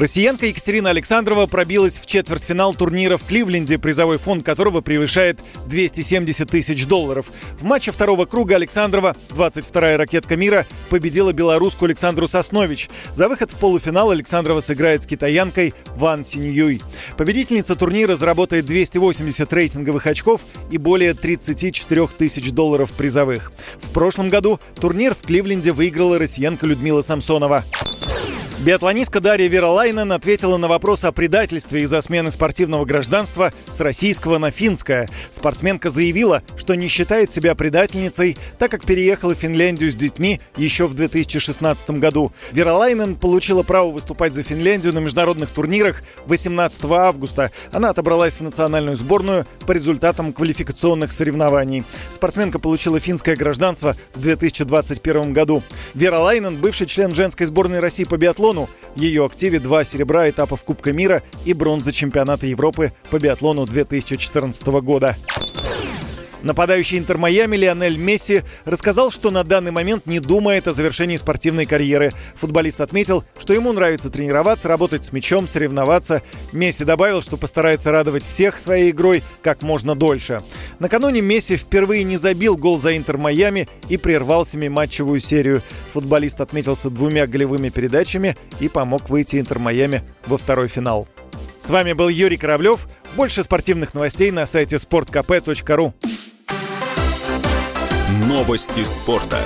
Россиянка Екатерина Александрова пробилась в четвертьфинал турнира в Кливленде, призовой фонд которого превышает 270 тысяч долларов. В матче второго круга Александрова, 22-я ракетка мира, победила белорусскую Александру Соснович. За выход в полуфинал Александрова сыграет с китаянкой Ван Синьюй. Победительница турнира заработает 280 рейтинговых очков и более 34 тысяч долларов призовых. В прошлом году турнир в Кливленде выиграла россиянка Людмила Самсонова. Биатлонистка Дарья Веролайнен ответила на вопрос о предательстве из-за смены спортивного гражданства с российского на финское. Спортсменка заявила, что не считает себя предательницей, так как переехала в Финляндию с детьми еще в 2016 году. Веролайнен получила право выступать за Финляндию на международных турнирах 18 августа. Она отобралась в национальную сборную по результатам квалификационных соревнований. Спортсменка получила финское гражданство в 2021 году. Веролайнен, бывший член женской сборной России по биатлону, биатлону. В ее активе два серебра этапов Кубка мира и бронза чемпионата Европы по биатлону 2014 года. Нападающий Интер Майами Лионель Месси рассказал, что на данный момент не думает о завершении спортивной карьеры. Футболист отметил, что ему нравится тренироваться, работать с мячом, соревноваться. Месси добавил, что постарается радовать всех своей игрой как можно дольше. Накануне Месси впервые не забил гол за Интер Майами и прервал семиматчевую серию. Футболист отметился двумя голевыми передачами и помог выйти Интер Майами во второй финал. С вами был Юрий Кораблев. Больше спортивных новостей на сайте sportkp.ru. Новости спорта.